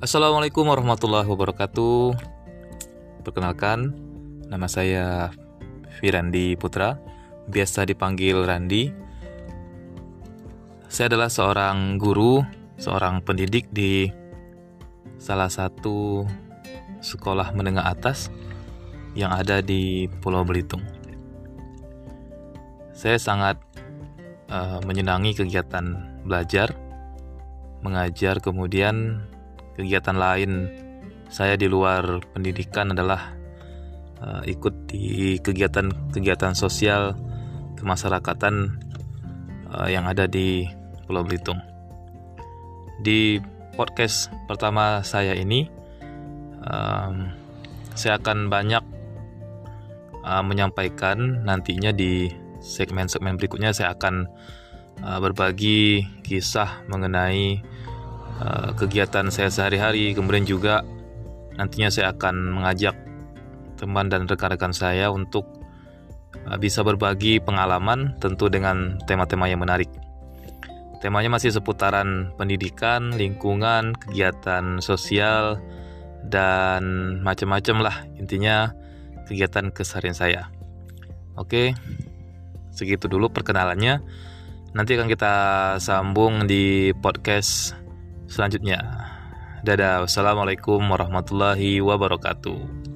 Assalamualaikum warahmatullahi wabarakatuh. Perkenalkan, nama saya Firandi Putra, biasa dipanggil Randi. Saya adalah seorang guru, seorang pendidik di salah satu sekolah menengah atas yang ada di Pulau Belitung. Saya sangat uh, menyenangi kegiatan belajar, mengajar, kemudian kegiatan lain saya di luar pendidikan adalah uh, ikut di kegiatan-kegiatan sosial kemasyarakatan uh, yang ada di Pulau Belitung. Di podcast pertama saya ini, um, saya akan banyak uh, menyampaikan nantinya di segmen-segmen berikutnya saya akan uh, berbagi kisah mengenai Eh, kegiatan saya sehari-hari. Kemudian juga nantinya saya akan mengajak teman dan rekan-rekan saya untuk uh, bisa berbagi pengalaman tentu dengan tema-tema yang menarik. Temanya masih seputaran pendidikan, lingkungan, kegiatan sosial dan macam-macam lah intinya kegiatan keseharian saya. Oke, segitu dulu perkenalannya. Nanti akan kita sambung di podcast selanjutnya. Dadah, wassalamualaikum warahmatullahi wabarakatuh.